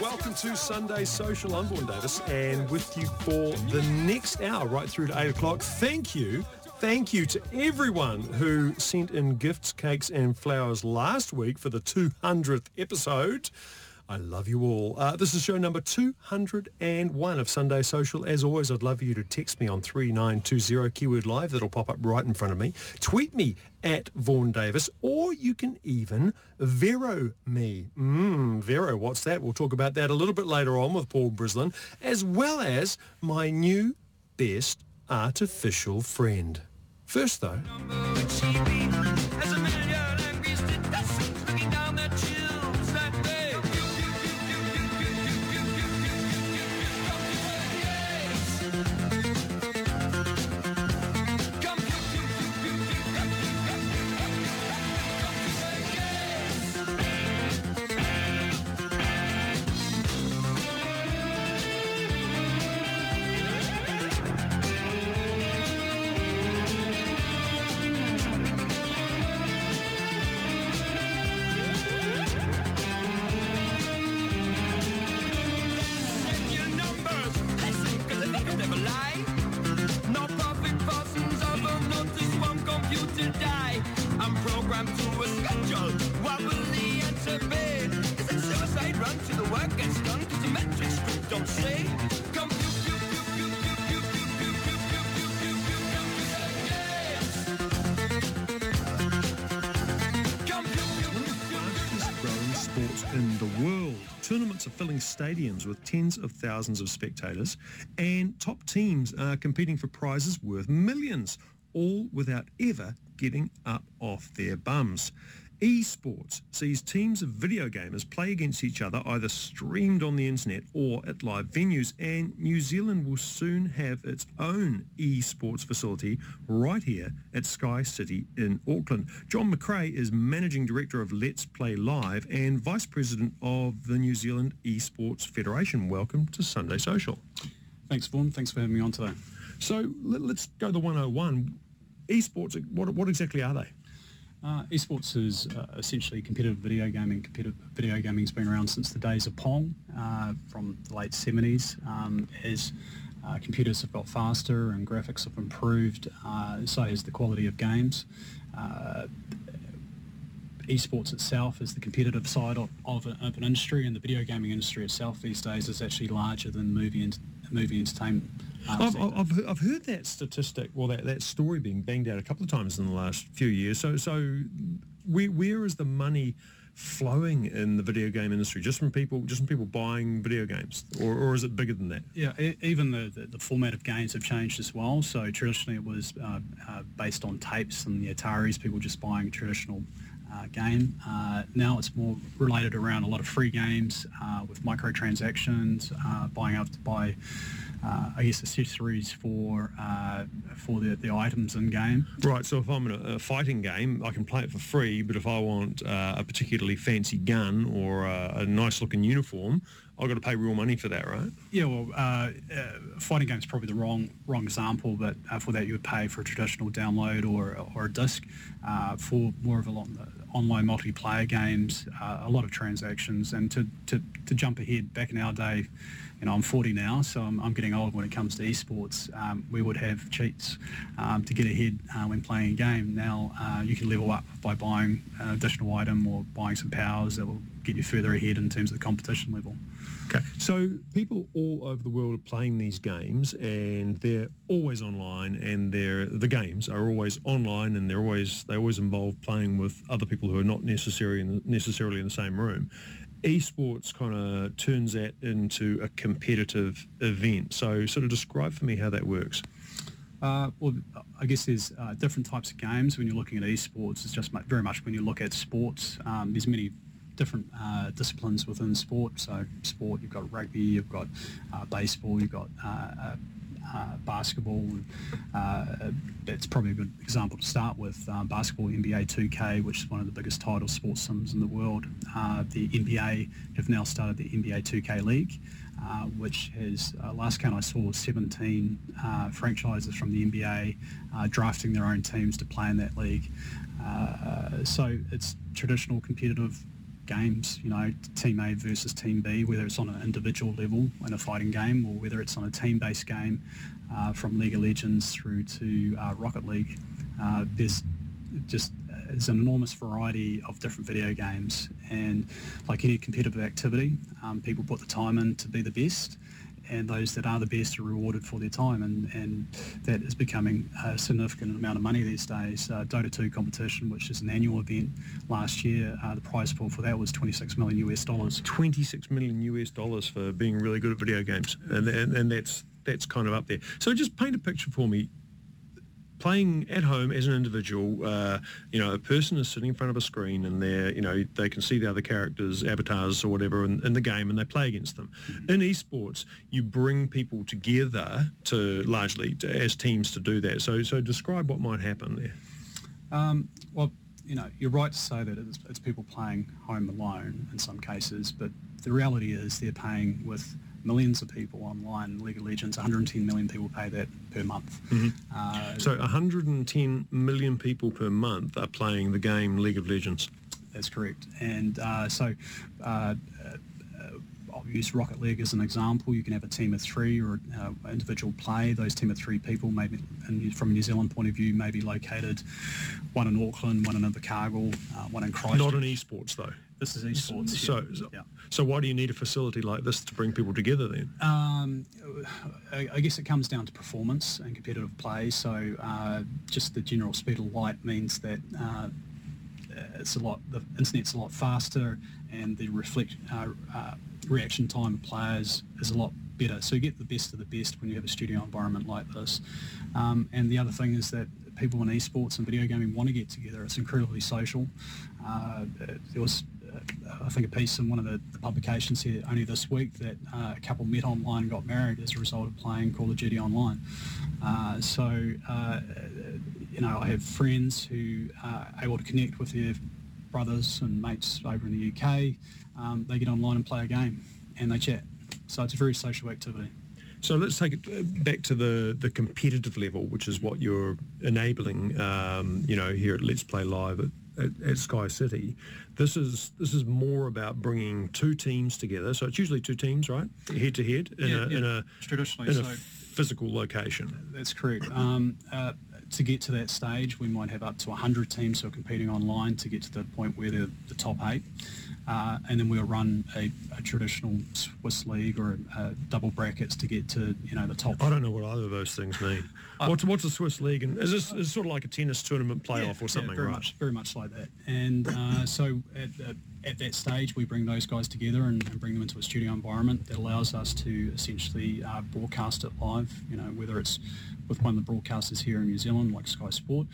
Welcome to Sunday Social. I'm Vaughan Davis and with you for the next hour right through to 8 o'clock. Thank you. Thank you to everyone who sent in gifts, cakes and flowers last week for the 200th episode. I love you all. Uh, this is show number 201 of Sunday Social. As always, I'd love you to text me on 3920 keyword live. That'll pop up right in front of me. Tweet me at Vaughan Davis, or you can even Vero me. Mmm, Vero, what's that? We'll talk about that a little bit later on with Paul Brislen, as well as my new best artificial friend. First, though... stadiums with tens of thousands of spectators, and top teams are competing for prizes worth millions, all without ever getting up off their bums. Esports sees teams of video gamers play against each other either streamed on the internet or at live venues and New Zealand will soon have its own esports facility right here at Sky City in Auckland. John McRae is Managing Director of Let's Play Live and Vice President of the New Zealand Esports Federation. Welcome to Sunday Social. Thanks Vaughan, thanks for having me on today. So let, us go to 101. Esports, what, what exactly are they? Uh, esports is uh, essentially competitive video gaming. Competitive video gaming has been around since the days of Pong uh, from the late 70s. Um, as uh, computers have got faster and graphics have improved, uh, so has the quality of games. Uh, esports itself is the competitive side of, of, of, an industry, and the video gaming industry itself these days is actually larger than movie, and, movie entertainment I've, I've, I've, heard that statistic, well, that, that story being banged out a couple of times in the last few years. So, so where, where is the money flowing in the video game industry? Just from people, just from people buying video games, or, or is it bigger than that? Yeah, even the, the, the, format of games have changed as well. So traditionally, it was uh, uh, based on tapes and the Ataris, people just buying a traditional uh, game. Uh, now it's more related around a lot of free games uh, with microtransactions, uh, buying up to buy I guess accessories for uh, for the, the items in game. Right. So if I'm in a, a fighting game, I can play it for free. But if I want uh, a particularly fancy gun or a, a nice looking uniform, I've got to pay real money for that, right? Yeah, well, uh, uh, fighting game is probably the wrong wrong example, but uh, for that you would pay for a traditional download or, or a disc. Uh, for more of a lot, online multiplayer games, uh, a lot of transactions, and to, to, to jump ahead, back in our day, you know, I'm 40 now, so I'm, I'm getting old when it comes to esports. Um, we would have cheats um, to get ahead uh, when playing a game. Now uh, you can level up by buying an additional item or buying some powers that will get you further ahead in terms of the competition level. Okay, so people all over the world are playing these games, and they're always online, and they're the games are always online, and they're always they always involve playing with other people who are not necessarily in the, necessarily in the same room esports kind of turns that into a competitive event. So sort of describe for me how that works. Uh, well, I guess there's uh, different types of games when you're looking at esports. It's just very much when you look at sports. Um, there's many different uh, disciplines within sport. So sport, you've got rugby, you've got uh, baseball, you've got uh, basketball. Uh, that's probably a good example to start with. Uh, basketball, NBA 2K, which is one of the biggest title sports sims in the world. Uh, the NBA have now started the NBA 2K League, uh, which has, uh, last count I saw, 17 franchises from the NBA drafting their own teams to play in that league. so it's traditional competitive games, you know, Team A versus Team B, whether it's on an individual level in a fighting game or whether it's on a team-based game uh, from League of Legends through to uh, Rocket League. Uh, there's just there's an enormous variety of different video games and like any competitive activity, um, people put the time in to be the best and those that are the best are rewarded for their time and, and that is becoming a significant amount of money these days. Uh, Dota 2 competition, which is an annual event last year, uh, the prize pool for that was 26 million US dollars. 26 million US dollars for being really good at video games and, and, and that's that's kind of up there. So just paint a picture for me playing at home as an individual, uh, you know, a person is sitting in front of a screen and they're, you know, they can see the other characters, avatars or whatever in, in the game and they play against them. Mm-hmm. In esports, you bring people together to largely to, as teams to do that. So, so describe what might happen there. Um, well, you know, you're right to say that it's, it's people playing home alone in some cases, but the reality is they're paying with millions of people online. League of Legends, 110 million people pay that per month. Mm-hmm. Uh, so 110 million people per month are playing the game League of Legends. That's correct. And uh, so uh, I'll use Rocket League as an example. You can have a team of three or uh, individual play. Those team of three people, maybe and from a New Zealand point of view, may be located one in Auckland, one in Invercargill, uh, one in Christchurch. Not in esports though. This is esports. So, yeah. so, yeah. So why do you need a facility like this to bring people together then? Um, I, I, guess it comes down to performance and competitive play. So uh, just the general speed of light means that uh, it's a lot. The internet's a lot faster, and the reflect uh, uh, reaction time of players is a lot better. So you get the best of the best when you have a studio environment like this. Um, and the other thing is that people in esports and video gaming want to get together. It's incredibly social. Uh, there was I think a piece in one of the, the publications here only this week that uh, a couple met online and got married as a result of playing Call of Duty online. Uh, so, uh, you know, I have friends who are able to connect with their brothers and mates over in the UK. Um, they get online and play a game and they chat. So it's a very social activity. So let's take it uh, back to the, the competitive level, which is what you're enabling, um, you know, here at Let's Play Live at, at, at, Sky City. This is this is more about bringing two teams together. So it's usually two teams, right, head to head in yeah, a yeah. in a traditionally in so a physical location. That's correct. Um, uh, to get to that stage, we might have up to 100 teams who are competing online to get to the point where they're the top eight. Uh, and then we'll run a, a, traditional Swiss league or a, a double brackets to get to you know the top. I don't know what either of those things mean. Uh, what's what's a Swiss league? And is this is sort of like a tennis tournament playoff yeah, or something, yeah, very right? Much, very much like that. And uh, so at, at, that stage, we bring those guys together and, and, bring them into a studio environment that allows us to essentially uh, broadcast it live. You know, whether it's with one of the broadcasters here in New Zealand, like Sky Sport,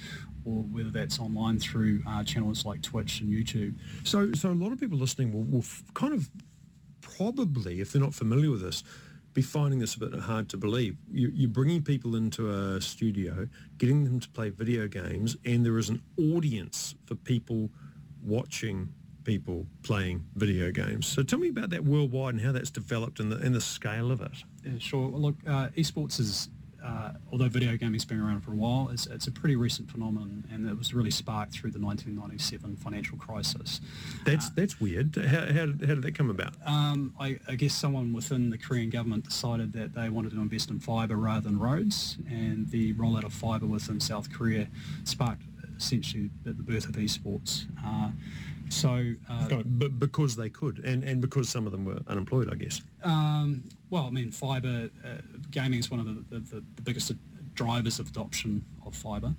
or whether that's online through uh, channels like Twitch and YouTube. So, so a lot of people listening will, will f- kind of probably, if they're not familiar with this, be finding this a bit hard to believe. You, are bringing people into a studio, getting them to play video games, and there is an audience for people watching people playing video games. So tell me about that worldwide and how that's developed and the, and the scale of it. Yeah, sure. Look, uh, esports is uh, although video gaming's been around for a while, it's, it's, a pretty recent phenomenon, and it was really sparked through the 1997 financial crisis. That's uh, that's weird. How, how, did, how did that come about? Um, I, I, guess someone within the Korean government decided that they wanted to invest in fibre rather than roads, and the rollout of fibre within South Korea sparked essentially the, birth of esports. Uh, so, uh, but because they could, and, and because some of them were unemployed, I guess. Um, well, I mean, fibre uh, gaming is one of the, the, the, biggest drivers of adoption of fibre.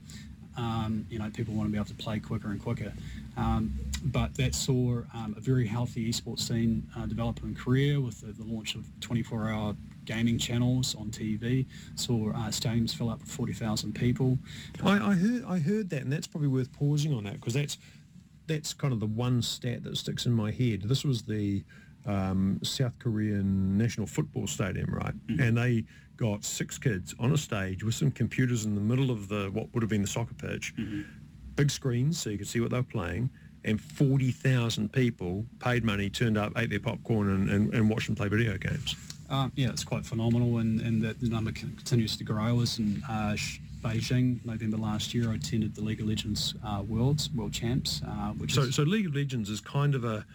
Um, you know, people want to be able to play quicker and quicker. Um, but that saw um, a very healthy esports scene uh, develop in Korea with the, the launch of 24-hour gaming channels on TV. Saw uh, stadiums fill up with 40,000 people. I, I, heard I heard that, and that's probably worth pausing on that because that's that's kind of the one stat that sticks in my head. This was the um, South Korean National Football Stadium, right? Mm-hmm. And they got six kids on a stage with some computers in the middle of the what would have been the soccer pitch, mm-hmm. big screens so you could see what they were playing, and 40,000 people paid money, turned up, ate their popcorn, and, and, and watched them play video games. Um, yeah, it's quite phenomenal, and, and that the number continues to grow. As in uh, Beijing, November last year, I attended the League of Legends uh, Worlds, World Champs. Uh, which so, is, so League of Legends is kind of a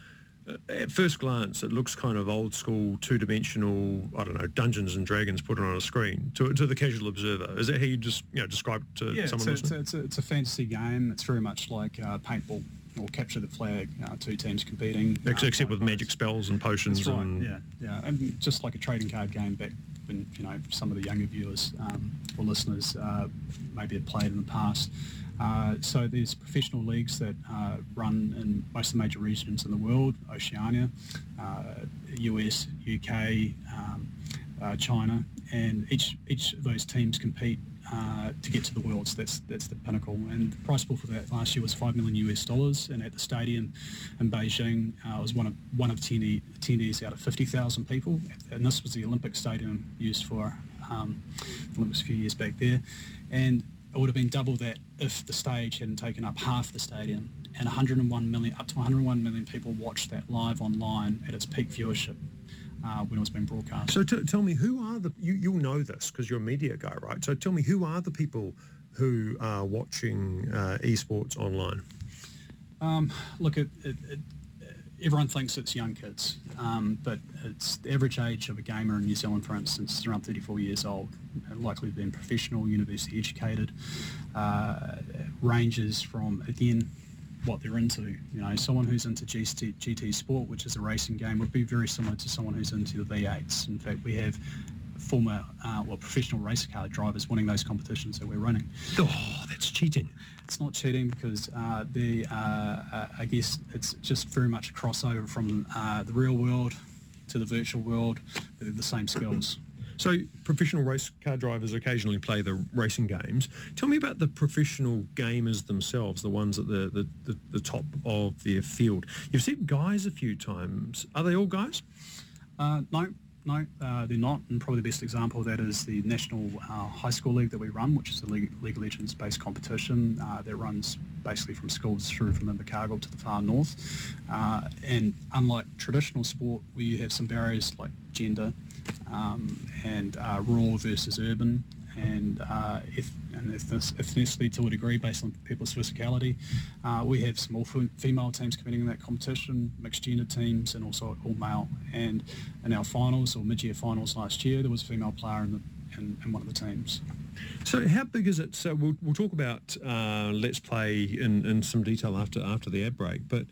at first glance, it looks kind of old school, two-dimensional. I don't know, Dungeons and Dragons put it on a screen. To, to the casual observer, is that how you just you know describe it to yeah, someone it's, listening? a, it's, a, it's a fantasy game. It's very much like uh, paintball or capture the flag. Uh, two teams competing, Ex- uh, Except with magic spells and potions That's right. and Yeah, yeah, and just like a trading card game back when you know some of the younger viewers um, or listeners uh, maybe have played in the past. Uh, so there's professional leagues that uh, run in most of the major regions in the world, Oceania, uh, US, UK, um, uh, China, and each each of those teams compete uh, to get to the Worlds. That's that's the pinnacle. And the price pool for that last year was five million US dollars. And at the stadium in Beijing, uh, was one of one of 10 attendees out of 50,000 people. And this was the Olympic stadium used for um, the Olympics a few years back there. And it would have been double that if the stage hadn't taken up half the stadium. And 101 million, up to 101 million people watched that live online at its peak viewership uh, when it was being broadcast. So t- tell me, who are the, you, you'll know this because you're a media guy, right? So tell me, who are the people who are watching uh, esports online? Um, look, it, it, it, everyone thinks it's young kids, um, but it's the average age of a gamer in New Zealand, for instance, is around 34 years old, likely been professional, university educated, uh, ranges from, again, what they're into. You know, someone who's into GT, GT Sport, which is a racing game, would be very similar to someone who's into the V8s. In fact, we have former, uh, well, professional race car drivers winning those competitions that we're running. Oh, that's cheating. It's not cheating because uh, the, uh, uh, I guess it's just very much a crossover from uh, the real world to the virtual world. They're the same skills. So professional race car drivers occasionally play the racing games. Tell me about the professional gamers themselves, the ones at the, the, the, the top of their field. You've said guys a few times. Are they all guys? Uh, no, no, uh, they're not. And probably the best example of that is the National uh, High School League that we run, which is a League, League of Legends based competition uh, that runs basically from schools through from Invercargill to the far north. Uh, and unlike traditional sport, where you have some barriers like gender um, and uh, rural versus urban and, uh, eth- and ethnic- ethnicity to a degree based on people's physicality. Uh, we have small female teams competing in that competition, mixed gender teams, and also all male. And in our finals or mid-year finals last year, there was a female player in, the, in, in one of the teams. So how big is it? So we'll, we'll talk about uh, Let's Play in, in some detail after after the ad break, but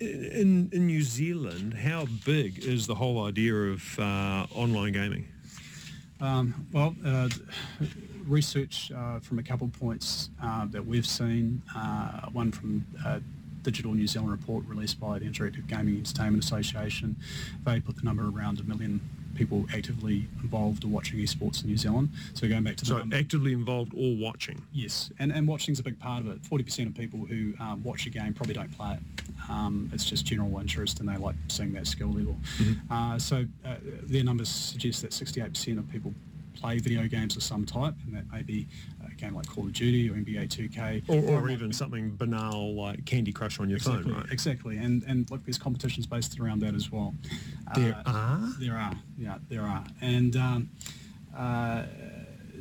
in, in New Zealand, how big is the whole idea of uh, online gaming? Um, well, uh, research uh, from a couple of points uh, that we've seen, uh, one from uh, Digital New Zealand report released by the Interactive Gaming Entertainment Association, they put the number around a million people actively involved or watching esports in New Zealand. So going back to the So number- actively involved or watching? Yes, and, and watching's a big part of it. 40% of people who um, watch a game probably don't play it. Um, it's just general interest and they like seeing that skill level. Uh, so uh, their numbers suggest that 68% of people play video games of some type, and that may be a game like Call of Duty or NBA 2K. Or, or even something banal like Candy Crush on your Exactly, phone, right? exactly. And, and look, there's competitions based around that as well. There Uh, are? there are, yeah, there are. And um, uh,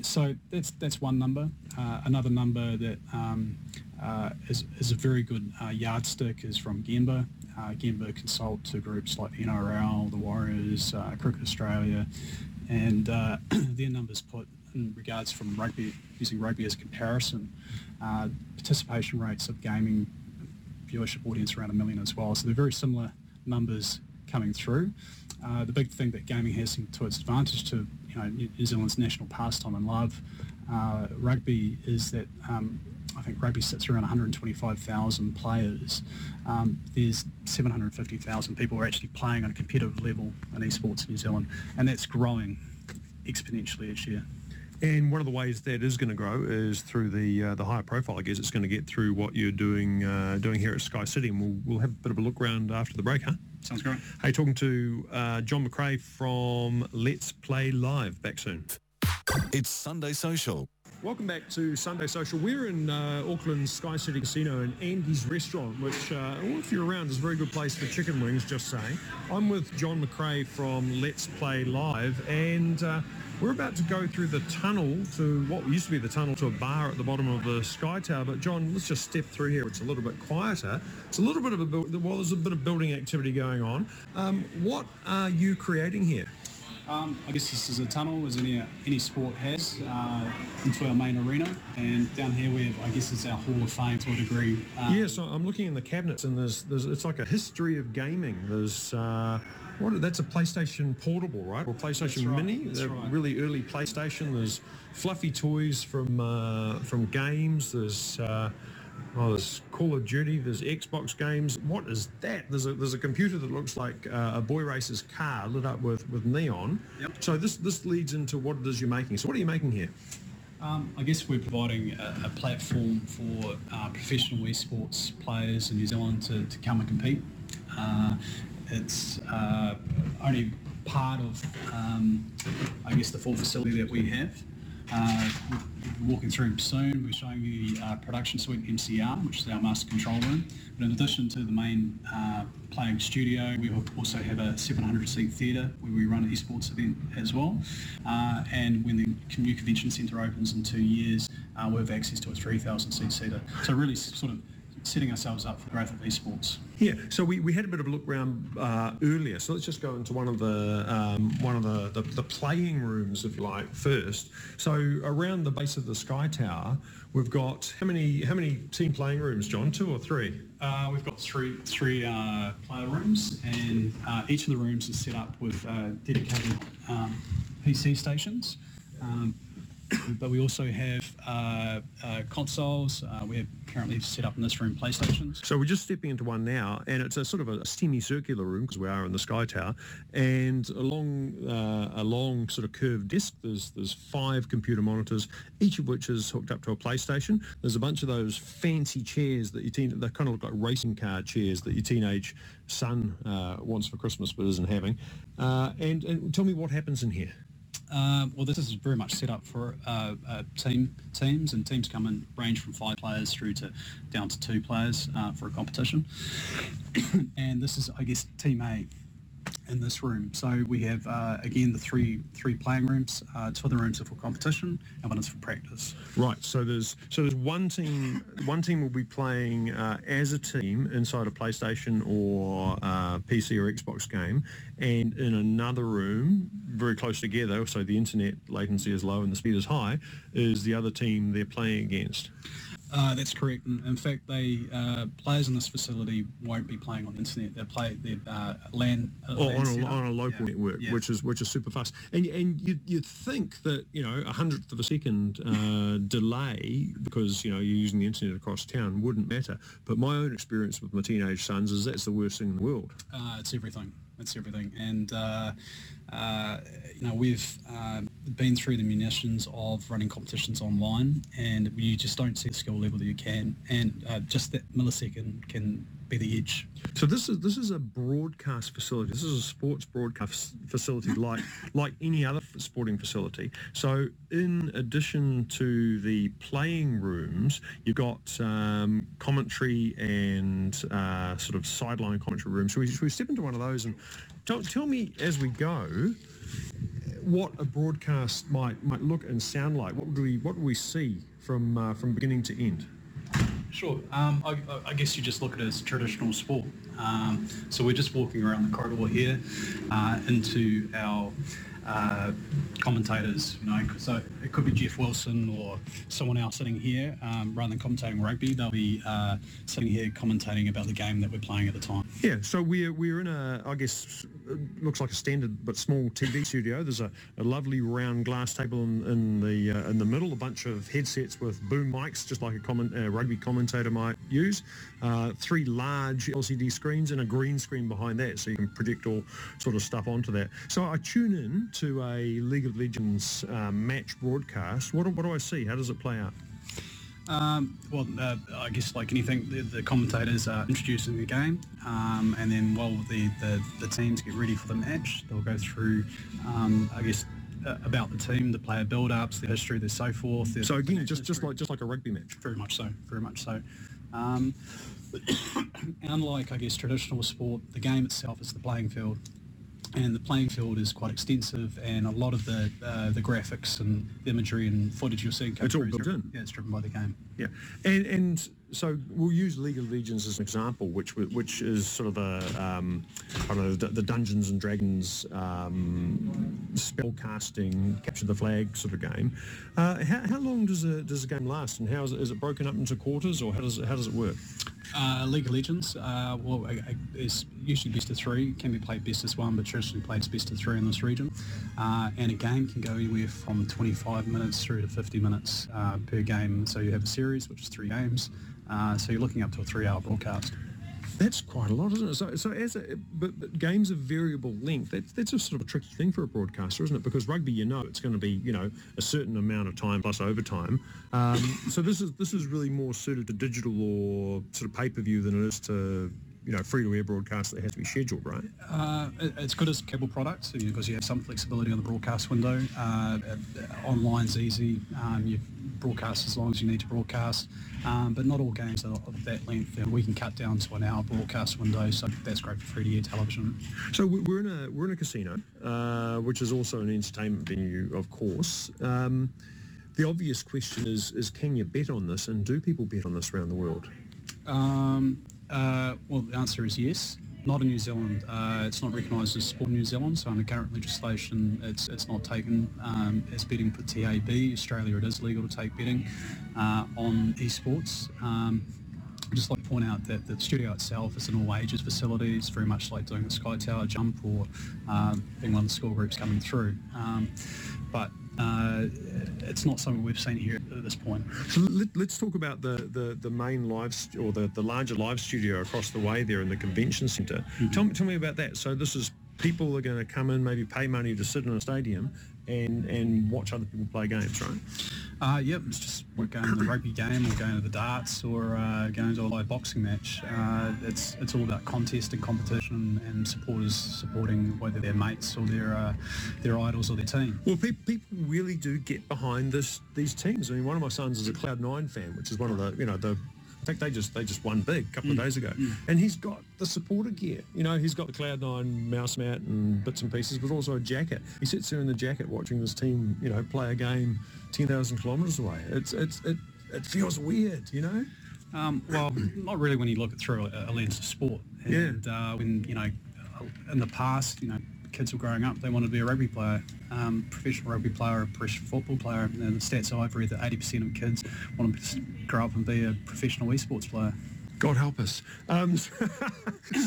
so that's that's one number. Uh, another number that um, uh, is, is a very good uh, yardstick is from Gemba. Uh, Gemba consult to groups like the NRL, the Warriors, uh, Cricket Australia, and uh, their numbers put in regards from rugby, using rugby as a comparison, uh, participation rates of gaming viewership audience around a million as well. So they're very similar numbers coming through. Uh, the big thing that gaming has to its advantage to you know New Zealand's national pastime and love, uh, rugby is that um, I think rugby sits around 125,000 players. Um, there's 750,000 people who are actually playing on a competitive level in esports in New Zealand, and that's growing exponentially each year. And one of the ways that is going to grow is through the uh, the higher profile. I guess it's going to get through what you're doing uh, doing here at Sky City, and we'll we'll have a bit of a look around after the break, huh? Sounds great. Hey, talking to uh, John McRae from Let's Play Live. Back soon. It's Sunday Social. Welcome back to Sunday Social. We're in uh, Auckland's Sky City Casino and Andy's Restaurant, which, uh, if you're around, is a very good place for chicken wings, just saying. I'm with John McRae from Let's Play Live, and uh, we're about to go through the tunnel to what used to be the tunnel to a bar at the bottom of the Sky Tower. But John, let's just step through here. It's a little bit quieter. It's a little bit of a, well, there's a bit of building activity going on. Um, what are you creating here? Um, I guess this is a tunnel, as any any sport has, uh, into our main arena. And down here we have, I guess, it's our Hall of Fame to a degree. Um, yeah, so I'm looking in the cabinets, and there's there's it's like a history of gaming. There's uh, what that's a PlayStation Portable, right? Or PlayStation right, Mini, the right. really early PlayStation. There's fluffy toys from uh, from games. There's uh, Oh, there's Call of Duty, there's Xbox games. What is that? There's a there's a computer that looks like uh, a boy racer's car lit up with, with neon. Yep. So this this leads into what it is you're making. So what are you making here? Um, I guess we're providing a, a platform for uh, professional esports players in New Zealand to, to come and compete. Uh, it's uh, only part of, um, I guess, the full facility that we have. Uh, walking through soon. We're showing you the uh, production suite MCR, which is our master control room. But in addition to the main uh, playing studio, we also have a 700-seat theatre where we run an esports event as well. Uh, and when the new convention centre opens in two years, uh, we'll have access to a 3,000-seat theatre. So really sort of setting ourselves up for the growth of esports. Yeah, so we, we had a bit of a look around uh, earlier. So let's just go into one of the um, one of the, the, the, playing rooms, if you like, first. So around the base of the Sky Tower, we've got how many how many team playing rooms, John? Two or three? Uh, we've got three three uh, player rooms, and uh, each of the rooms is set up with uh, dedicated um, PC stations. Um, but we also have uh, uh, consoles. Uh, we have currently set up in this room PlayStations. So we're just stepping into one now, and it's a sort of a semicircular room because we are in the Sky Tower, and along uh, a long sort of curved disc, there's there's five computer monitors, each of which is hooked up to a PlayStation. There's a bunch of those fancy chairs that you teen, they kind of look like racing car chairs that your teenage son uh, wants for Christmas but isn't having. Uh, and, and tell me what happens in here. Uh, well, this is very much set up for uh, uh, team teams, and teams come and range from five players through to down to two players uh, for a competition. and this is, I guess, Team A in this room. So we have uh, again the three three playing rooms. Uh, two of the rooms are for competition, and one is for practice. Right. So there's so there's one team one team will be playing uh, as a team inside a PlayStation or uh, PC or Xbox game, and in another room very close together, so the internet latency is low and the speed is high, is the other team they're playing against. Uh, that's correct. In, in fact, they uh, players in this facility won't be playing on the internet. They play their uh, LAN, uh, oh, on, a, on, a, local yeah. network, yeah. which is which is super fast. And and you you'd think that you know a hundredth of a second uh, delay because you know you're using the internet across town wouldn't matter. But my own experience with my teenage sons is that's the worst thing in the world. Uh, it's everything. It's everything. And uh, you know, we've uh, been through the munitions of running competitions online, and you just don't see the skill level that you can, and uh, just that millisecond can be the edge. So this is this is a broadcast facility. This is a sports broadcast facility, like like any other sporting facility. So in addition to the playing rooms, you've got um, commentary and uh, sort of sideline commentary rooms. So we, should we step into one of those and Tell, tell me as we go what a broadcast might might look and sound like. What do we what do we see from uh, from beginning to end? Sure. Um, I, I, guess you just look at it as traditional sport. Um, so we're just walking around the corridor here uh, into our uh, commentators, you know, so it could be Jeff Wilson or someone else sitting here, um, rather than commentating rugby, they'll be uh, sitting here commentating about the game that we're playing at the time. Yeah, so we're, we're in a, I guess, looks like a standard but small TV studio. There's a, a lovely round glass table in, in the uh, in the middle, a bunch of headsets with boom mics, just like a comment, rugby commentator might use. Uh, three large LCD screens and a green screen behind that, so you can project all sort of stuff onto that. So I tune in to a League of Legends uh, match broadcast, what, what do I see? How does it play out? Um, well, uh, I guess like anything, the, the, commentators are introducing the game, um, and then while the, the, the, teams get ready for the match, they'll go through, um, I guess, uh, about the team, the player build-ups, their history, their so forth. Their So again, just just like just like a rugby match. very much so, very much so. Um, unlike, I guess, traditional sport, the game itself is the playing field, and the playing field is quite extensive, and a lot of the uh, the graphics and imagery and footage you're seeing, it's all built driven- in. Yeah, it's driven by the game. Yeah, and and so we'll use League of Legends as an example, which which is sort of a um, I don't know the, the Dungeons and Dragons um, spell casting, capture the flag sort of game. Uh, how, how long does a does a game last, and how is it, is it broken up into quarters, or how does it, how does it work? Uh, League of Legends, uh, well, I- I- usually best of three. It Can be played best as one, but traditionally played best of three in this region. Uh, and a game can go anywhere from 25 minutes through to 50 minutes uh, per game. So you have a series, which is three games. Uh, so you're looking up to a three-hour broadcast. That's quite a lot, isn't it? So, so as a, but, but games of variable length, that's, that's a sort of a tricky thing for a broadcaster, isn't it? Because rugby, you know, it's going to be, you know, a certain amount of time plus overtime. Um, so this is this is really more suited to digital or sort of pay-per-view than it is to, you know, free-to-air broadcast that has to be scheduled, right? Uh, it- it's good as cable product so, because you have some flexibility on the broadcast window. Uh, uh, online's easy. Um, you broadcast as long as you need to broadcast. Um, but not all games are of that length. And we can cut down to an hour broadcast window, so that's great for free-to-air television. So we- we're in a we're in a casino, uh, which is also an entertainment venue, of course. Um, the obvious question is is can you bet on this, and do people bet on this around the world? Um, uh, well, the answer is yes. Not in New Zealand. Uh, it's not recognised as sport in New Zealand, so under current legislation, it's it's not taken um, as betting for TAB. Australia, it is legal to take betting uh, on esports. Um, I'd just like to point out that the studio itself is an all ages facility. It's very much like doing a Sky Tower jump or being one of the school groups coming through. Um, but uh, it's not something we've seen here at this point. So let, let's talk about the, the, the main live st- or the, the larger live studio across the way there in the convention center Tell me tell me about that. So this is people are going to come in, maybe pay money to sit in a stadium and and watch other people play games, right? Uh, yep, it's just we're going to the rugby game or going to the darts or uh, going to a live boxing match. Uh, it's it's all about contest and competition and supporters supporting whether they're mates or their uh, their idols or their team. Well, people, people really do get behind this these teams. I mean, one of my sons is a Cloud Nine fan, which is one of the you know the. In fact, they just they just won big a couple of days ago, and he's got the supporter gear. You know, he's got the Cloud Nine mouse mat and bits and pieces, but also a jacket. He sits there in the jacket watching this team, you know, play a game ten thousand kilometres away. It's it's it it feels weird, you know. Um, well, not really when you look at through a, a lens of sport. Yeah. And uh, when you know, in the past, you know, kids were growing up, they wanted to be a rugby player, um, professional rugby player, a professional football player. And the stats I've read that 80% of kids want to grow up and be a professional esports player. God help us. Um,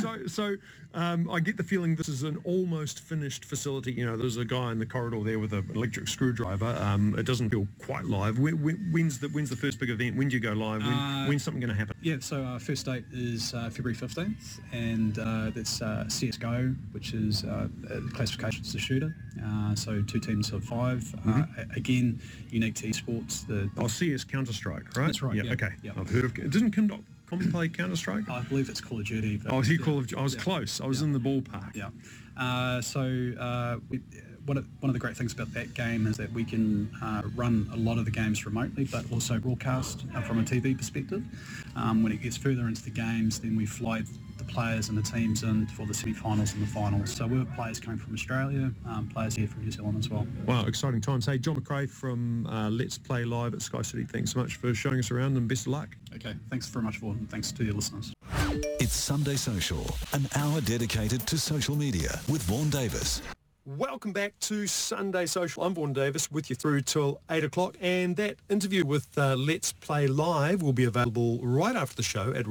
so, so um, I get the feeling this is an almost finished facility. You know, there's a guy in the corridor there with an electric screwdriver. Um, it doesn't feel quite live. When, when, when's the when's the first big event? When do you go live? When, Uh, when's something going to happen? Yeah, so our first date is uh, February 15th, and uh, that's uh, CSGO, which is uh, uh, classification as a shooter. Uh, so two teams of 5 Uh, a- again, unique to esports. The, Oh, CS Counter Strike, right? That's right, Yeah. yeah, Okay. yeah. I've heard of. Didn't Kim Com play Counter Strike? I believe it's Call of Duty. But Oh, he yeah. Call of. I was Yeah. close. I was in the ballpark. Yeah. Uh, so uh, we, one, of, one of the great things about that game is that we can uh, run a lot of the games remotely, but also broadcast uh, from a TV perspective. Um, when it gets further into the games, then we fly players and the teams and for the semi-finals and the finals. So we've players coming from Australia, um, players here from New Zealand as well. Wow, exciting times. Hey, John McRae from uh, Let's Play Live at Sky City. Thanks so much for showing us around and best of luck. Okay, thanks very much for and thanks to your listeners. It's Sunday Social, an hour dedicated to social media with Vaughan Davis. Welcome back to Sunday Social. I'm Vaughan Davis with you through till 8 o'clock and that interview with uh, Let's Play Live will be available right after the show at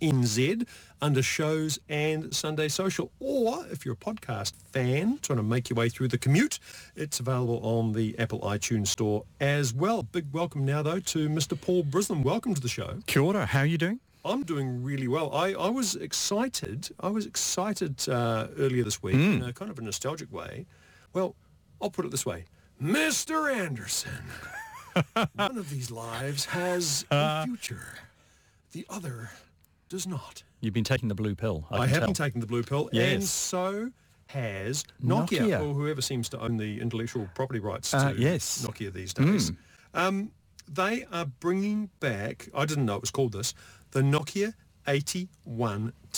radiolive.co.nz under shows and Sunday Social. Or if you're a podcast fan trying to make your way through the commute, it's available on the Apple iTunes store as well. Big welcome now though to Mr. Paul Brislen. Welcome to the show. Kia ora, how are you doing? I'm doing really well. I, I was excited. I was excited uh, earlier this week in a kind of a nostalgic way. Well, I'll put it this way. Mr. Anderson, one of these lives has a future. The other does not. You've been taking the blue pill. I, I, have tell. been taking the blue pill. And so has Nokia, Nokia. or whoever seems to own the intellectual property rights Uh, to yes. Nokia these days. Um, they are bringing back, I didn't know it was called this, the Nokia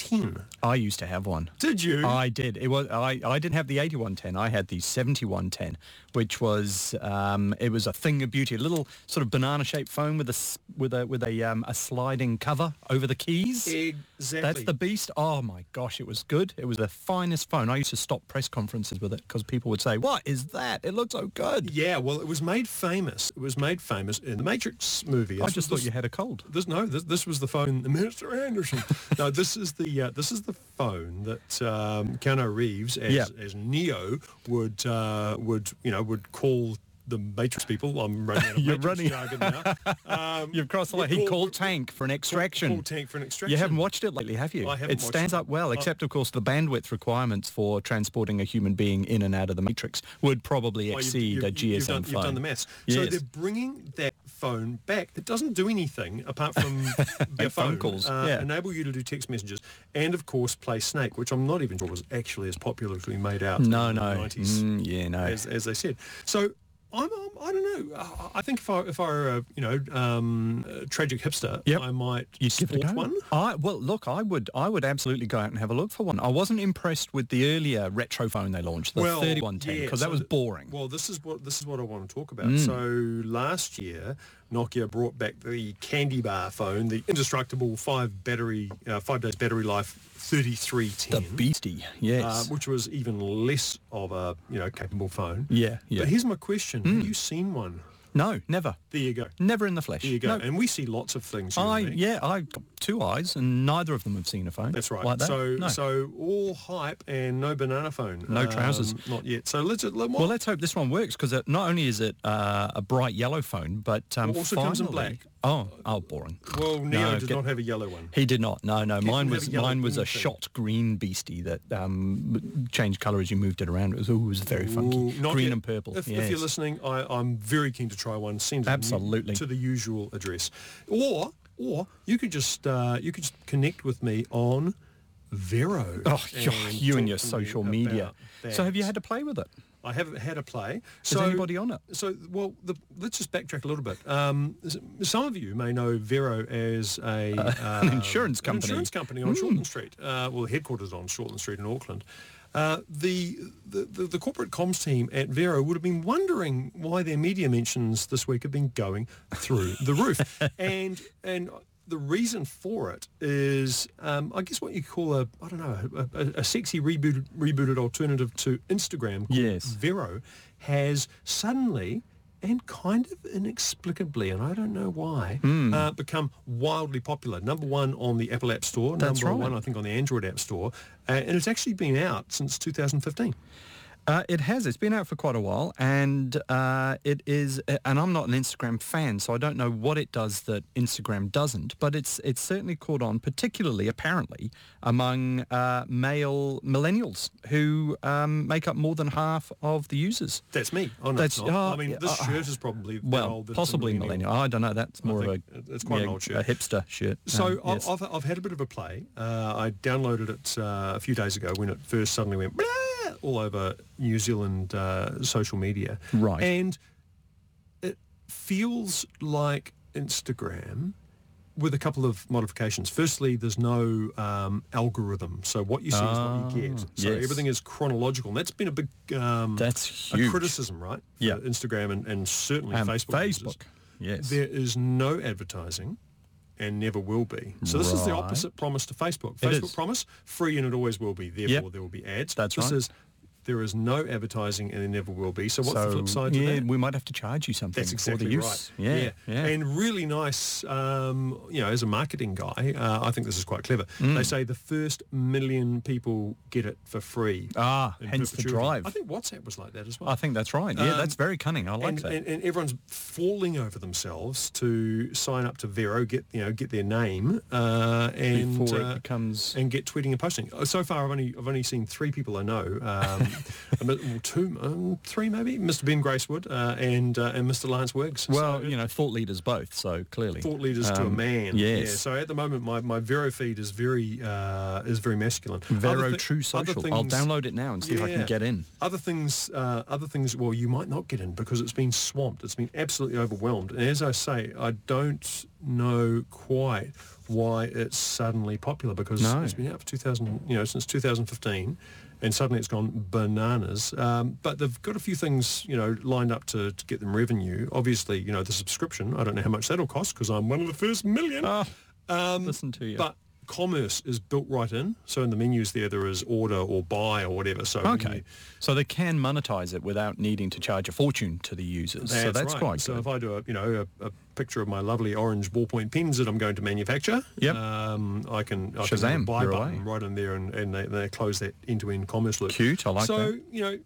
8110. I used to have one. Did you? I did. It was I, I didn't have the 8110. I had the 7110, which was um, it was a thing of beauty, a little sort of banana-shaped phone with a with a with a um, a sliding cover over the keys. Exactly. That's the beast. Oh my gosh, it was good. It was the finest phone. I used to stop press conferences with it because people would say, "What is that? It looks so good." Yeah, well, it was made famous. It was made famous in the Matrix movie. I just was- thought you had a cold. This no, this, this was the phone, the Minister Anderson. no, this is the uh, this is the phone that um, Keanu Reeves as, Yeah. as Neo would uh, would you know would call the Matrix people. I'm running out of You're running- jargon now. Um, You've crossed the line. He call- called Tank for an extraction. Called Tank for an extraction. You haven't watched it lately, have you? I haven't It stands it. up well, except of course the bandwidth requirements for transporting a human being in and out of the matrix would probably Well, you've- exceed you've- a GSM you've done, phone. You've done the maths. So they're bringing that phone back. It doesn't do anything apart from be a phone calls, Uh, yeah. Enable you to do text messages and, of course, play Snake, which I'm not even sure was actually as popular as we made out No, in no. the 90s Mm, yeah, no. as, as they said. So I'm, I'm I don't know. I- I think if I if I were a you know um, a tragic hipster, Yep. I might You'd give it a go. one. I well, look, I would, I would absolutely go out and have a look for one. I wasn't impressed with the earlier retro phone they launched, the Well, 3110, yeah, because so that was boring. Well, this is what this is what I want to talk about. Mm. So last year, Nokia brought back the candy bar phone, the indestructible five battery, uh, five days battery life, thirty three the beastie, yes. Uh, which was even less of a you know capable phone. yeah, yeah. But here's my question: Have you seen one? no, never, There you go. never in the flesh. There you go. No. And we see lots of things. I yeah, I got two eyes, and neither of them have seen a phone. That's right. Like that. So No. so all hype and no banana phone. No trousers. Um, not yet. So let's let, Well, let's hope this one works because not only is it uh, a bright yellow phone, but um, Also comes in black. Oh, oh, boring. well Neo No, did get- not have a yellow one. He did not. No, no. Didn't Mine was mine was a shot green beastie that um, changed colour as you moved it around. It was, ooh, it was very funky. Ooh, not green yet. and purple. If, yes. if you're listening, I, I'm very keen to try one. Send it Absolutely. to the usual address, or or you could just uh, you could just connect with me on Vero. Oh, you- you and your talk to me social media. So have you had to play with it? I haven't had a play. Is So anybody on it? So, well, the, let's just backtrack a little bit. Um, some of you may know Vero as a uh, an insurance company. Hmm. insurance company on Shortland Street. Uh, well, headquarters on Shortland Street in Auckland. Uh, the, the, the the corporate comms team at Vero would have been wondering why their media mentions this week have been going through the roof, and and the reason for it is, um, I guess, what you call a I don't know a, a, a sexy rebooted rebooted alternative to Instagram called Yes. Vero has suddenly and kind of inexplicably, and I don't know why, Hmm. uh, become wildly popular. Number one on the Apple App Store, That's number right. one, I think, on the Android App Store, uh, and it's actually been out since 2015. Uh, it has. It's been out for quite a while, and uh, it is. And I'm not an Instagram fan, so I don't know what it does that Instagram doesn't. But it's it's certainly caught on, particularly apparently among uh, male millennials who um, make up more than half of the users. That's me. Oh, no, That's- not. oh, I mean, this uh, shirt is probably Well, old that it's a possibly millennial. I don't know. That's more of a it's quite an old shirt. a hipster shirt. So Um, I've, yes. I've, I've had a bit of a play. Uh, I downloaded it uh, a few days ago when it first suddenly went "Blah!" All over New Zealand uh, social media. Right. And it feels like Instagram with a couple of modifications. Firstly, there's no um, algorithm. So what you see is what you get. Ah, So yes. everything is chronological. And that's been a big um, That's a criticism, right? Yeah. Instagram and, and certainly Um, Facebook. users. Facebook. Yes. There is no advertising and never will be. So this is the opposite promise to Facebook. Facebook promise, free and it always will be. Therefore, Yep. there will be ads. That's this right. is there is no advertising and there never will be. So what's so, the flip side to yeah, that? we might have to charge you something That's for the use. right. Yeah, yeah. And really nice, um, you know, as a marketing guy, uh, I think this is quite clever. Mm. They say the first million people get it for free. ah, hence the drive. I think WhatsApp was like that as well. I think that's right. Yeah, Um, that's very cunning. I like and, that. and, and everyone's falling over themselves to sign up to Vero, get you know, get their name, uh, and Before it uh, becomes- and get tweeting and posting. Uh, So far, I've only I've only seen three people I know um, a mi- well, two, um, three maybe, Mr. Ben Gracewood uh, and uh, and Mr. Lance Wiggs. Well, So- you know, thought leaders both, so clearly. thought leaders to a Um, man. Yes. Yeah, so at the moment, my, my Vero feed is very uh, is very masculine. Vero True Social. I'll download it now and see if I can get in. Other things, uh, other things. Well, you might not get in because it's been swamped. It's been absolutely overwhelmed. And as I say, I don't know quite why it's suddenly popular because No. it's been out for 2000, you know, since 2015. And suddenly it's gone bananas. Um, but they've got a few things, you know, lined up to, to get them revenue. Obviously, you know, the subscription. I don't know how much that'll cost because I'm one of the first million. Ah, Um, listen to you. But commerce is built right in. So in the menus there, there is order or buy or whatever. So Okay. you- So they can monetize it without needing to charge a fortune to the users. so that's right. quite So good. if I do a, you know, a, a picture of my lovely orange ballpoint pens that I'm going to manufacture, Yep. um, I can, I can Shazam, a buy button away. right in there and, and they, they close that end-to-end commerce loop. Cute, I like so, that. you know,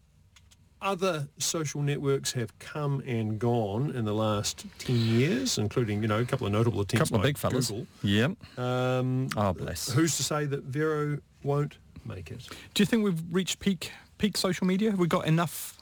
other social networks have come and gone in the last 10 years, including, you know, a couple of notable attempts couple of big fellas. Google. Yep. Um, Oh, bless. Who's to say that Vero won't make it? Do you think we've reached peak peak social media? Have we got enough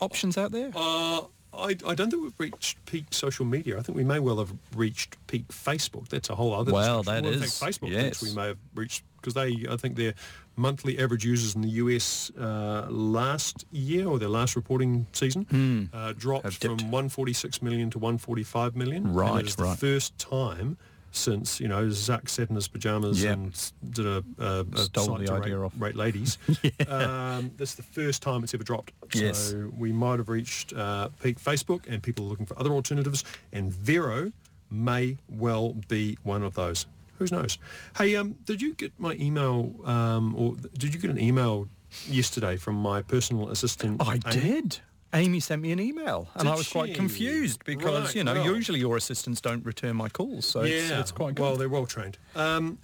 options out there? Uh, I, I don't think we've reached peak social media. I think we may well have reached peak Facebook. That's a whole other Well, discussion. that in is, fact, Facebook yes. thinks we may have reached because they, I think their monthly average users in the US uh, last year or their last reporting season uh, dropped. From 146 million to 145 million. And Right, it is the first time since you know Zuck sat in his pajamas Yeah. and did a, a, a Stole the idea rate, off. rate ladies. um, that's the first time it's ever dropped. Yes. So we might have reached uh, peak Facebook and people are looking for other alternatives and Vero may well be one of those. Who knows? Hey, um, did you get my email um, or did you get an email yesterday from my personal assistant? I Amy? did. Amy sent me an email, and Did I was quite confused because Right, you know well. usually your assistants don't return my calls, so it's, it's quite good. Well, they're well trained. Um,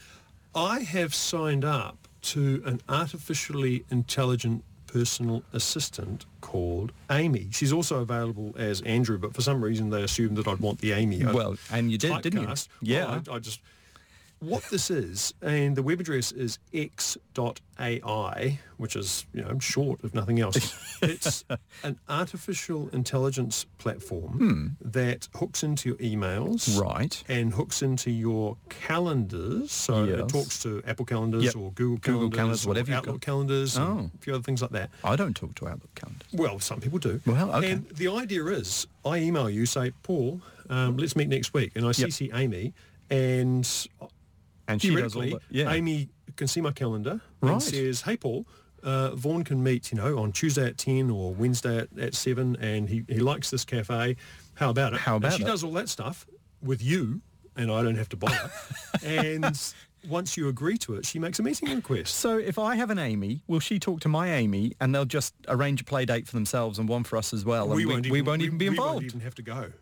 I have signed up to an artificially intelligent personal assistant called Amy. She's also available as Andrew, but for some reason they assumed that I'd want the Amy. uh, Well, and you did, didn't you? Yeah. Well, I, I just what this is, and the web address is x.ai, which is, you know, short if nothing else. it's an artificial intelligence platform that hooks into your emails Hmm. Right. and hooks into your calendars. So it talks to Apple calendars Yep. or Google Google calendars, calendars, or whatever Outlook got. calendars, Oh. a few other things like that. I don't talk to Outlook calendars. Well, some people do. Well, okay. And the idea is, I email you, say, Paul, um, let's meet next week, and I CC Amy, and And she does all the, yeah. Amy can see my calendar Right. and says, "Hey, Paul." Uh, Vaughan can meet, you know, on Tuesday at 10 or Wednesday at, at 7 and he, he likes this cafe. How about it? How about she it? does all that stuff with you and I don't have to bother. and once you agree to it, she makes a meeting request. So if I have an Amy, will she talk to my Amy and they'll just arrange a play date for themselves and one for us as well? and we, won't we won't even be involved. we won't even have to go.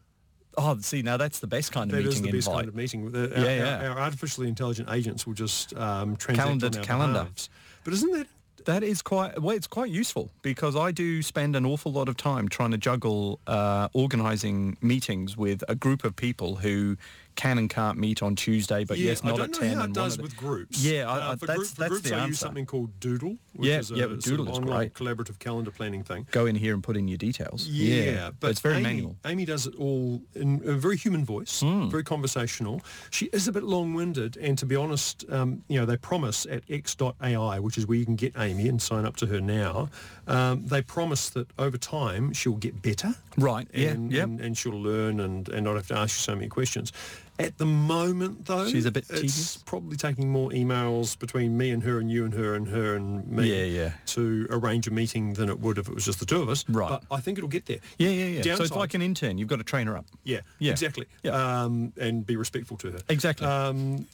Oh, see, now that's the best kind of That is meeting the best kind of meeting. The- Yeah, our, yeah. Our, our artificially intelligent agents will just um, Calendar to our calendar. behalves. But isn't that That is quite well. It's quite useful because I do spend an awful lot of time trying to juggle uh, organising meetings with a group of people who can and can't meet on Tuesday, but yeah, yes, not I at don't ten. know how it does with groups. Yeah, I- Uh, I- for, that's- group, for that's groups the I use something called Doodle, which Yeah, is a yeah, but sort Doodle of is online great. collaborative calendar planning thing. Go in here and put in your details. Yeah, but it's very Amy, manual. Amy does it all in a very human voice, Hmm. very conversational. She is a bit long-winded, and to be honest, um, you know, they promise at x.ai, which is where you can get Amy and sign up to her now. Um, they promise that over time she'll get better, Right, yeah, and, yep. and, and she'll learn and, and not have to ask you so many questions. At the moment, though, She's a bit it's tedious? probably taking more emails between me and her and you and her and her and me Yeah, yeah. to arrange a meeting than it would if it was just the two of us. Right. But I think it'll get there. Yeah, yeah, yeah. So it's like an intern. You've got to train her up. yeah, Yeah. exactly. Yeah. Um, and be respectful to her. Exactly. Um,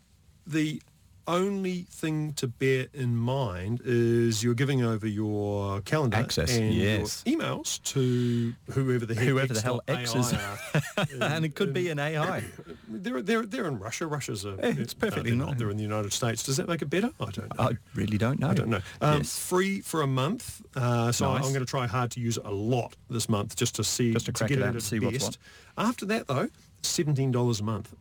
the only thing to bear in mind is you're giving over your calendar Access, and yes. your emails to whoever the Whoever the hell X is. and it could be an AI. They're, they're, they're in Russia. Russia's a, Eh, it's perfectly they're normal. They're in the United States. Does that make it better? I don't know. I really don't know. I don't know. Um, Yes. Free for a month, uh, so Nice. I'm going to try hard to use it a lot this month just to see Just to crack get it out and see what's best. After that, though, seventeen dollars a month,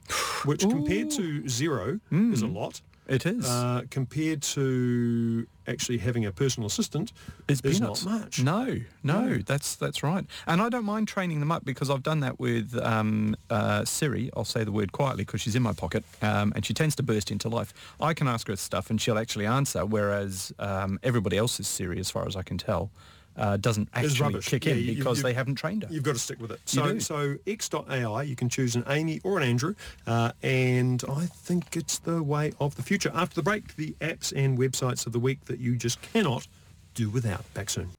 which compared to zero is a lot. It is. Uh, compared to actually having a personal assistant, It's is peanuts. not much. No, no, that's that's right. And I don't mind training them up because I've done that with um, uh, Siri. I'll say the word quietly because she's in my pocket, um, and she tends to burst into life. I can ask her stuff and she'll actually answer, whereas um, everybody else's Siri, as far as I can tell, uh, doesn't actually rubbish. kick Yeah, in you- because you- they haven't trained her. You've got to stick with it. You So, do. so X.AI, you can choose an Amy or an Andrew, uh, and I think it's the way of the future. After the break, the apps and websites of the week that you just cannot do without. Back soon.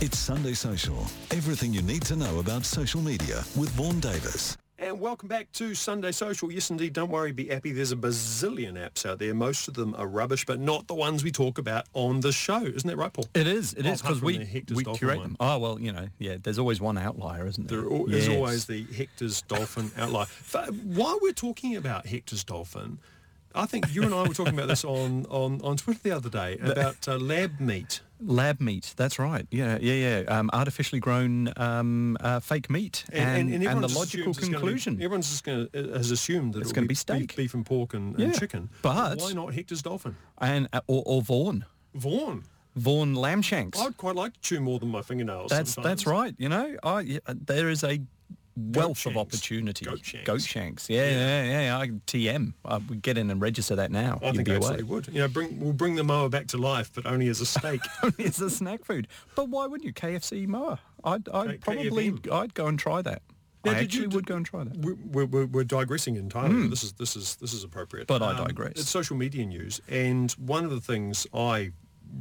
It's Sunday Social. Everything you need to know about social media with Vaughan Davis. And welcome back to Sunday Social. Yes, indeed. Don't worry, be happy. There's a bazillion apps out there. Most of them are rubbish, but not the ones we talk about on the show. Isn't that right, Paul? It is. It Well, is because we we curate them. Oh well, you know, yeah. There's always one outlier, isn't there? There al- is always the Hector's Dolphin outlier. While we're talking about Hector's Dolphin, I think you and I were talking about this on, on, on Twitter the other day about uh, lab meat. Lab meat. That's right. Yeah, yeah, yeah. Um, artificially grown um, uh, fake meat, and, and, everyone the logical gonna be- conclusion. everyone's just going to has assumed that It's it'll gonna be beef- steak. beef and pork and, and chicken. but- why not Hector's Dolphin? and uh, or, or Vaughan, Vaughan. Vaughan lamb shanks. I'd quite like to chew more than my fingernails. that's sometimes. that's right. You know, I, there is a wealth of shanks. opportunity. Goat shanks. Goat shanks. Yeah, yeah, yeah. yeah. I, TM. I would get in and register that now. I You'd think I away. absolutely would. You know, bring we'll bring the mower back to life, but only as a steak. it's a snack food. But why wouldn't you? KFC mower. I'd, I'd K- probably, KFM. I'd go and try that. Now, I actually you- would go and try that. we're, we're, we're digressing entirely. but This is this is this is appropriate. Um, But I digress. It's social media news, and one of the things I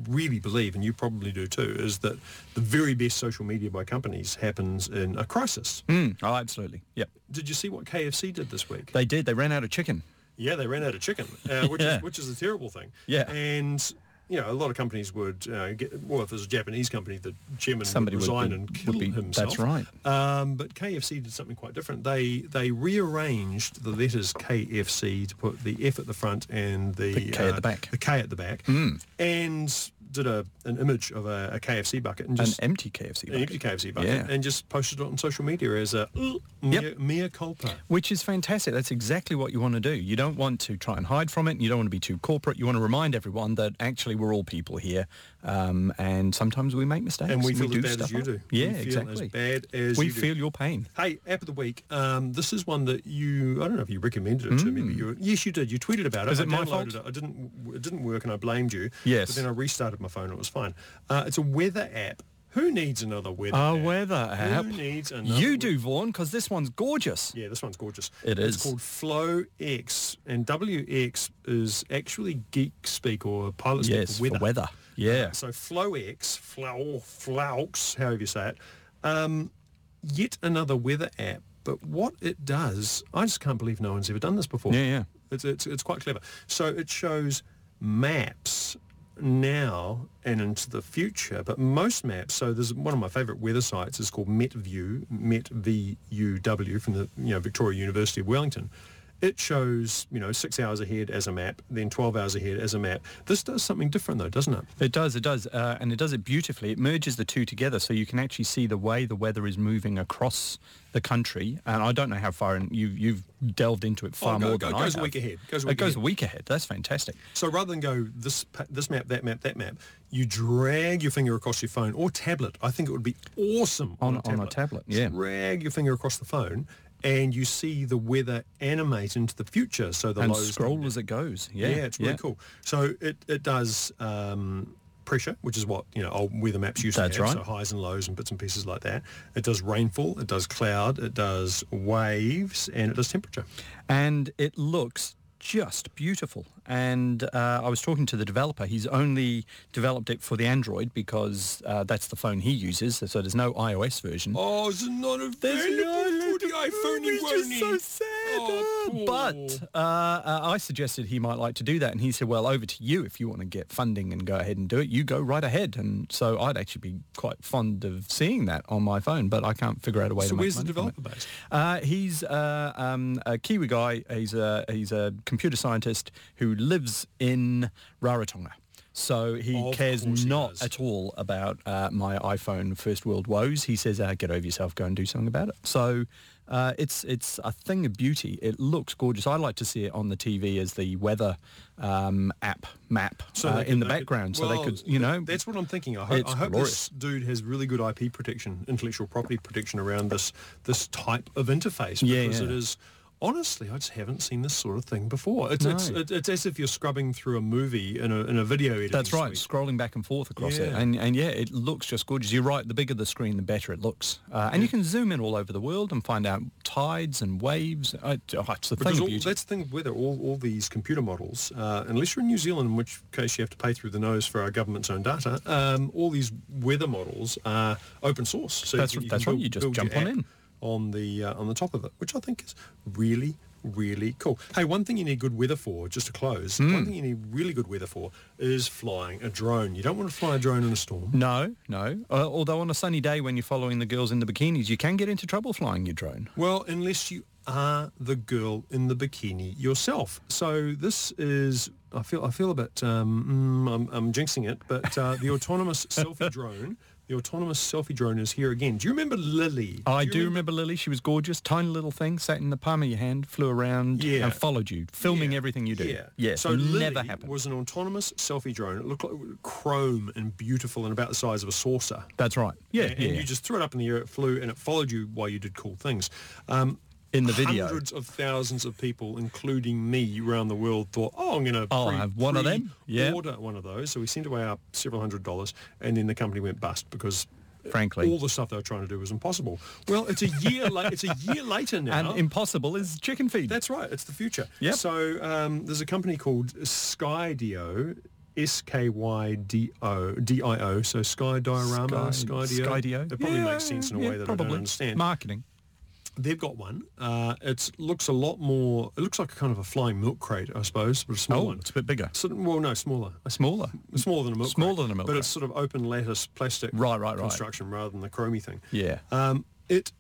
really believe, and you probably do too, is that the very best social media by companies happens in a crisis. Mm, oh, absolutely. Yep. Did you see what KFC did this week? They did. They ran out of chicken. Yeah, they ran out of chicken, uh, which Yeah. is which is a terrible thing. Yeah. and. You know, a lot of companies would uh, get. Well, if it was a Japanese company, the chairman Somebody would would be- and would kill be- himself. that's right. Um, but KFC did something quite different. They they rearranged the letters KFC to put the F at the front and the, The K at the uh, back. The K at the back, and did a an image of a, a KFC bucket and just An empty KFC. an empty KFC bucket Yeah. and just posted it on social media as a "Ooh, mea, mea culpa. Which is fantastic. That's exactly what you want to do. You don't want to try and hide from it. and You don't want to be too corporate. You want to remind everyone that actually we're all people here, um, and sometimes we make mistakes. And we feel do as bad as stuff you do. Yeah, we feel exactly. As bad as we you do. feel your pain. Hey, app of the week. Um, this is one that you. I don't know if you recommended it to me. But you, yes, you did. You tweeted about it. Hmm. I my downloaded fault? It. I didn't. It didn't work, and I blamed you. Yes. But then I restarted my phone. and It was fine. Uh, it's a weather app. Who needs another weather? A app? weather app. Who needs another? You do, Vaughan, because this one's gorgeous. Yeah, this one's gorgeous. It It's called Flow X, and WX is actually geek speak or pilot speak Yes, for weather. for weather. Yeah. So FlowX, Flow Flaux, however you say it, um, yet another weather app. But what it does, I just can't believe no one's ever done this before. Yeah, yeah. It's, it's, it's quite clever. So it shows maps now and into the future, but most maps, so there's one of my favourite weather sites is called MetVUW, Met V-U-W from the you know, Victoria University of Wellington. It shows, you know, six hours ahead as a map, then 12 hours ahead as a map. This does something different though, doesn't it? It does, it does, uh, and it does it beautifully. It merges the two together, so you can actually see the way the weather is moving across the country. And I don't know how far, and you, you've delved into it far Oh, go- more go- than goes I a have. week ahead, goes a it goes ahead. a week ahead. That's fantastic. So rather than go this this map, that map, that map, you drag your finger across your phone or tablet. I think it would be awesome on, On- a on tablet. a tablet, yeah. Drag your finger across the phone, and you see the weather animate into the future. So the and lows scroll as it goes. Yeah, yeah, it's really cool. So it it does. Um, pressure, which is what you know old weather maps used That's to have, right. so highs and lows and bits and pieces like that. It does rainfall, it does cloud, it does waves, and it does temperature. and it looks just beautiful. And uh, I was talking to the developer. He's only developed it for the Android because uh, that's the phone he uses. So there's no iOS version. Oh, it's not available for the iPhone, Which is so sad. Oh, but uh, uh, I suggested he might like to do that, and he said, "Well, over to you if you want to get funding and go ahead and do it. You go right ahead." And so I'd actually be quite fond of seeing that on my phone, but I can't figure out a way So to make where's the money from it. developer based? Uh, he's uh, um, a Kiwi guy. He's a he's a computer scientist who lives in Rarotonga. So he Of cares course he not at all about uh, my iPhone first world woes. He says, uh, "Get over yourself. Go and do something about it." So Uh, it's it's a thing of beauty. It looks gorgeous. I like to see it on the TV as the weather um, app map So uh, in the they could- background, so they could, you know, That's what I'm thinking. I hope, I hope glorious. this dude has really good IP protection, intellectual property protection around this this type of interface Yeah, because yeah. it is. Honestly, I just haven't seen this sort of thing before. It's, it's, No. it's, it's as if you're scrubbing through a movie in a, in a video editing That's right, suite. scrolling back and forth across it, and and yeah, it looks just gorgeous. You're right. The bigger the screen, the better it looks, uh, and you can zoom in all over the world and find out tides and waves. Uh, oh, it's thing Because of all, that's the thing with it, all, all these computer models, uh, unless you're in New Zealand, in which case you have to pay through the nose for our government's own data, um, all these weather models are open source. So That's- you, can that's build, right, you just jump on in. On the uh, on the top of it, which I think is really really cool. Hey, one thing you need good weather for, just to close, Hmm. one thing you need really good weather for is flying a drone. You don't want to fly a drone in a storm. No, no. Uh, although on a sunny day when you're following the girls in the bikinis, you can get into trouble flying your drone. Well, unless you are the girl in the bikini yourself. So this is, I feel, I feel a bit, um, mm, I'm, I'm jinxing it, but uh, the autonomous selfie drone, the autonomous selfie drone is here again. Do you remember Lily? I do remember Lily. She was gorgeous, tiny little thing, sat in the palm of your hand, flew around, Yeah. and followed you, filming Yeah, everything you do. Yeah. Yes, So Lily never happened. was an autonomous selfie drone. It looked like chrome and beautiful and about the size of a saucer. That's right. Yeah, and, yeah. you just threw it up in the air, it flew, and it followed you while you did cool things. Um, in the video. Hundreds of thousands of people, including me, around the world, thought, "Oh, I'm going to I'll have one of them." Yeah. order one of those." So we sent away our several hundred dollars, and then the company went bust because. Frankly. all the stuff they were trying to do was impossible. Well, it's a year. la- it's a year later now. And impossible is chicken feed. That's right. It's the future. Yep. So um, there's a company called Skydio, S K Y D O D I O. So Sky Diorama, Skydio. Skydio. It probably Yeah, makes sense in a yeah, way that I probably. don't understand. Marketing. They've got one. Uh, it looks a lot more. It looks like a kind of a flying milk crate, I suppose, but a small Oh, one. it's a bit bigger. So, well, no, smaller. Smaller. Smaller than a milk Smaller crate, than a milk But crate. it's sort of open lattice plastic Right, right, right. construction rather than the chromey thing. Yeah. Um, it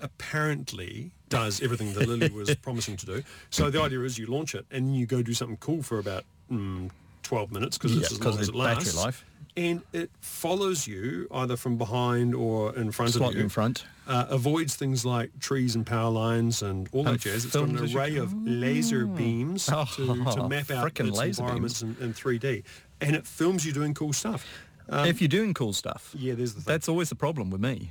apparently does everything that Lily was promising to do. So the idea is you launch it and you go do something cool for about mm, 12 minutes because Yeah, it's as long as it battery lasts. life. And it follows you either from behind or in front of you. in front. Uh, avoids things like trees and power lines and all that jazz. It's got an films as you array of laser beams Oh, to, to map out its laser environments in, in 3D. And it films you doing cool stuff. Um, if you're doing cool stuff. yeah, there's the thing. That's always the problem with me.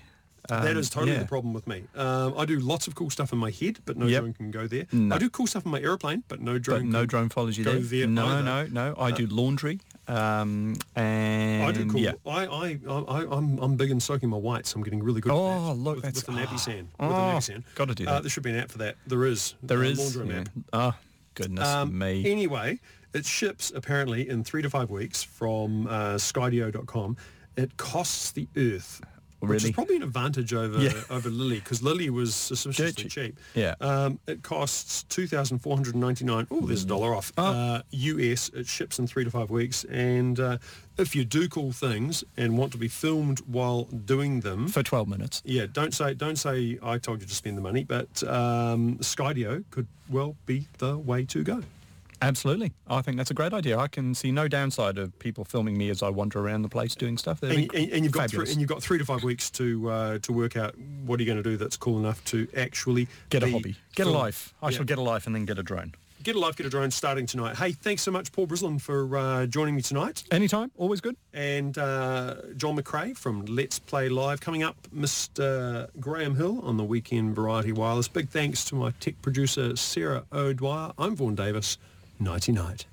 that Um, is totally yeah. the problem with me. Um, I do lots of cool stuff in my head, but no Yep. drone can go there. No. I do cool stuff in my aeroplane, but no drone. But no drone follows you go there. there no, either. no, no. I do laundry. Um, and I do cool. Yeah. I, I, I, I'm, I'm big in soaking my whites. I'm getting really good Oh, at that. look, with, that's- with the nappy oh. sand. Oh, with the nappy sand. gotta do Uh, there should be an app for that. There is. There a is. Laundry yeah. app. Oh, goodness Um, me. Anyway, it ships apparently in three to five weeks from uh, Skydio.com. It costs the Earth. Which is probably an advantage over Yeah. over Lily because Lily was suspiciously Dirt cheap. Yeah. Um, it costs two thousand four hundred ninety nine. Oh, there's a dollar off. Oh. Uh, US. It ships in three to five weeks. And uh, if you do cool things and want to be filmed while doing them, For 12 minutes. yeah, don't say don't say I told you to spend the money, but um, Skydio could well be the way to go. Absolutely. I think that's a great idea. I can see no downside of people filming me as I wander around the place doing stuff. And, and, and you've got three, and you've got three to five weeks to uh, to work out what are you going to do that's cool enough to actually Get a hobby. Get a life. I Yeah. shall get a life and then get a drone. get a life, get a drone starting tonight. Hey, thanks so much, Paul Brislen, for uh, joining me tonight, Anytime. Always good. and uh, John McRae from Let's Play Live coming up. Mr. Graham Hill on the Weekend Variety Wireless. Big thanks to my tech producer Sarah O'Dwyer. I'm Vaughan Davis. Nighty night.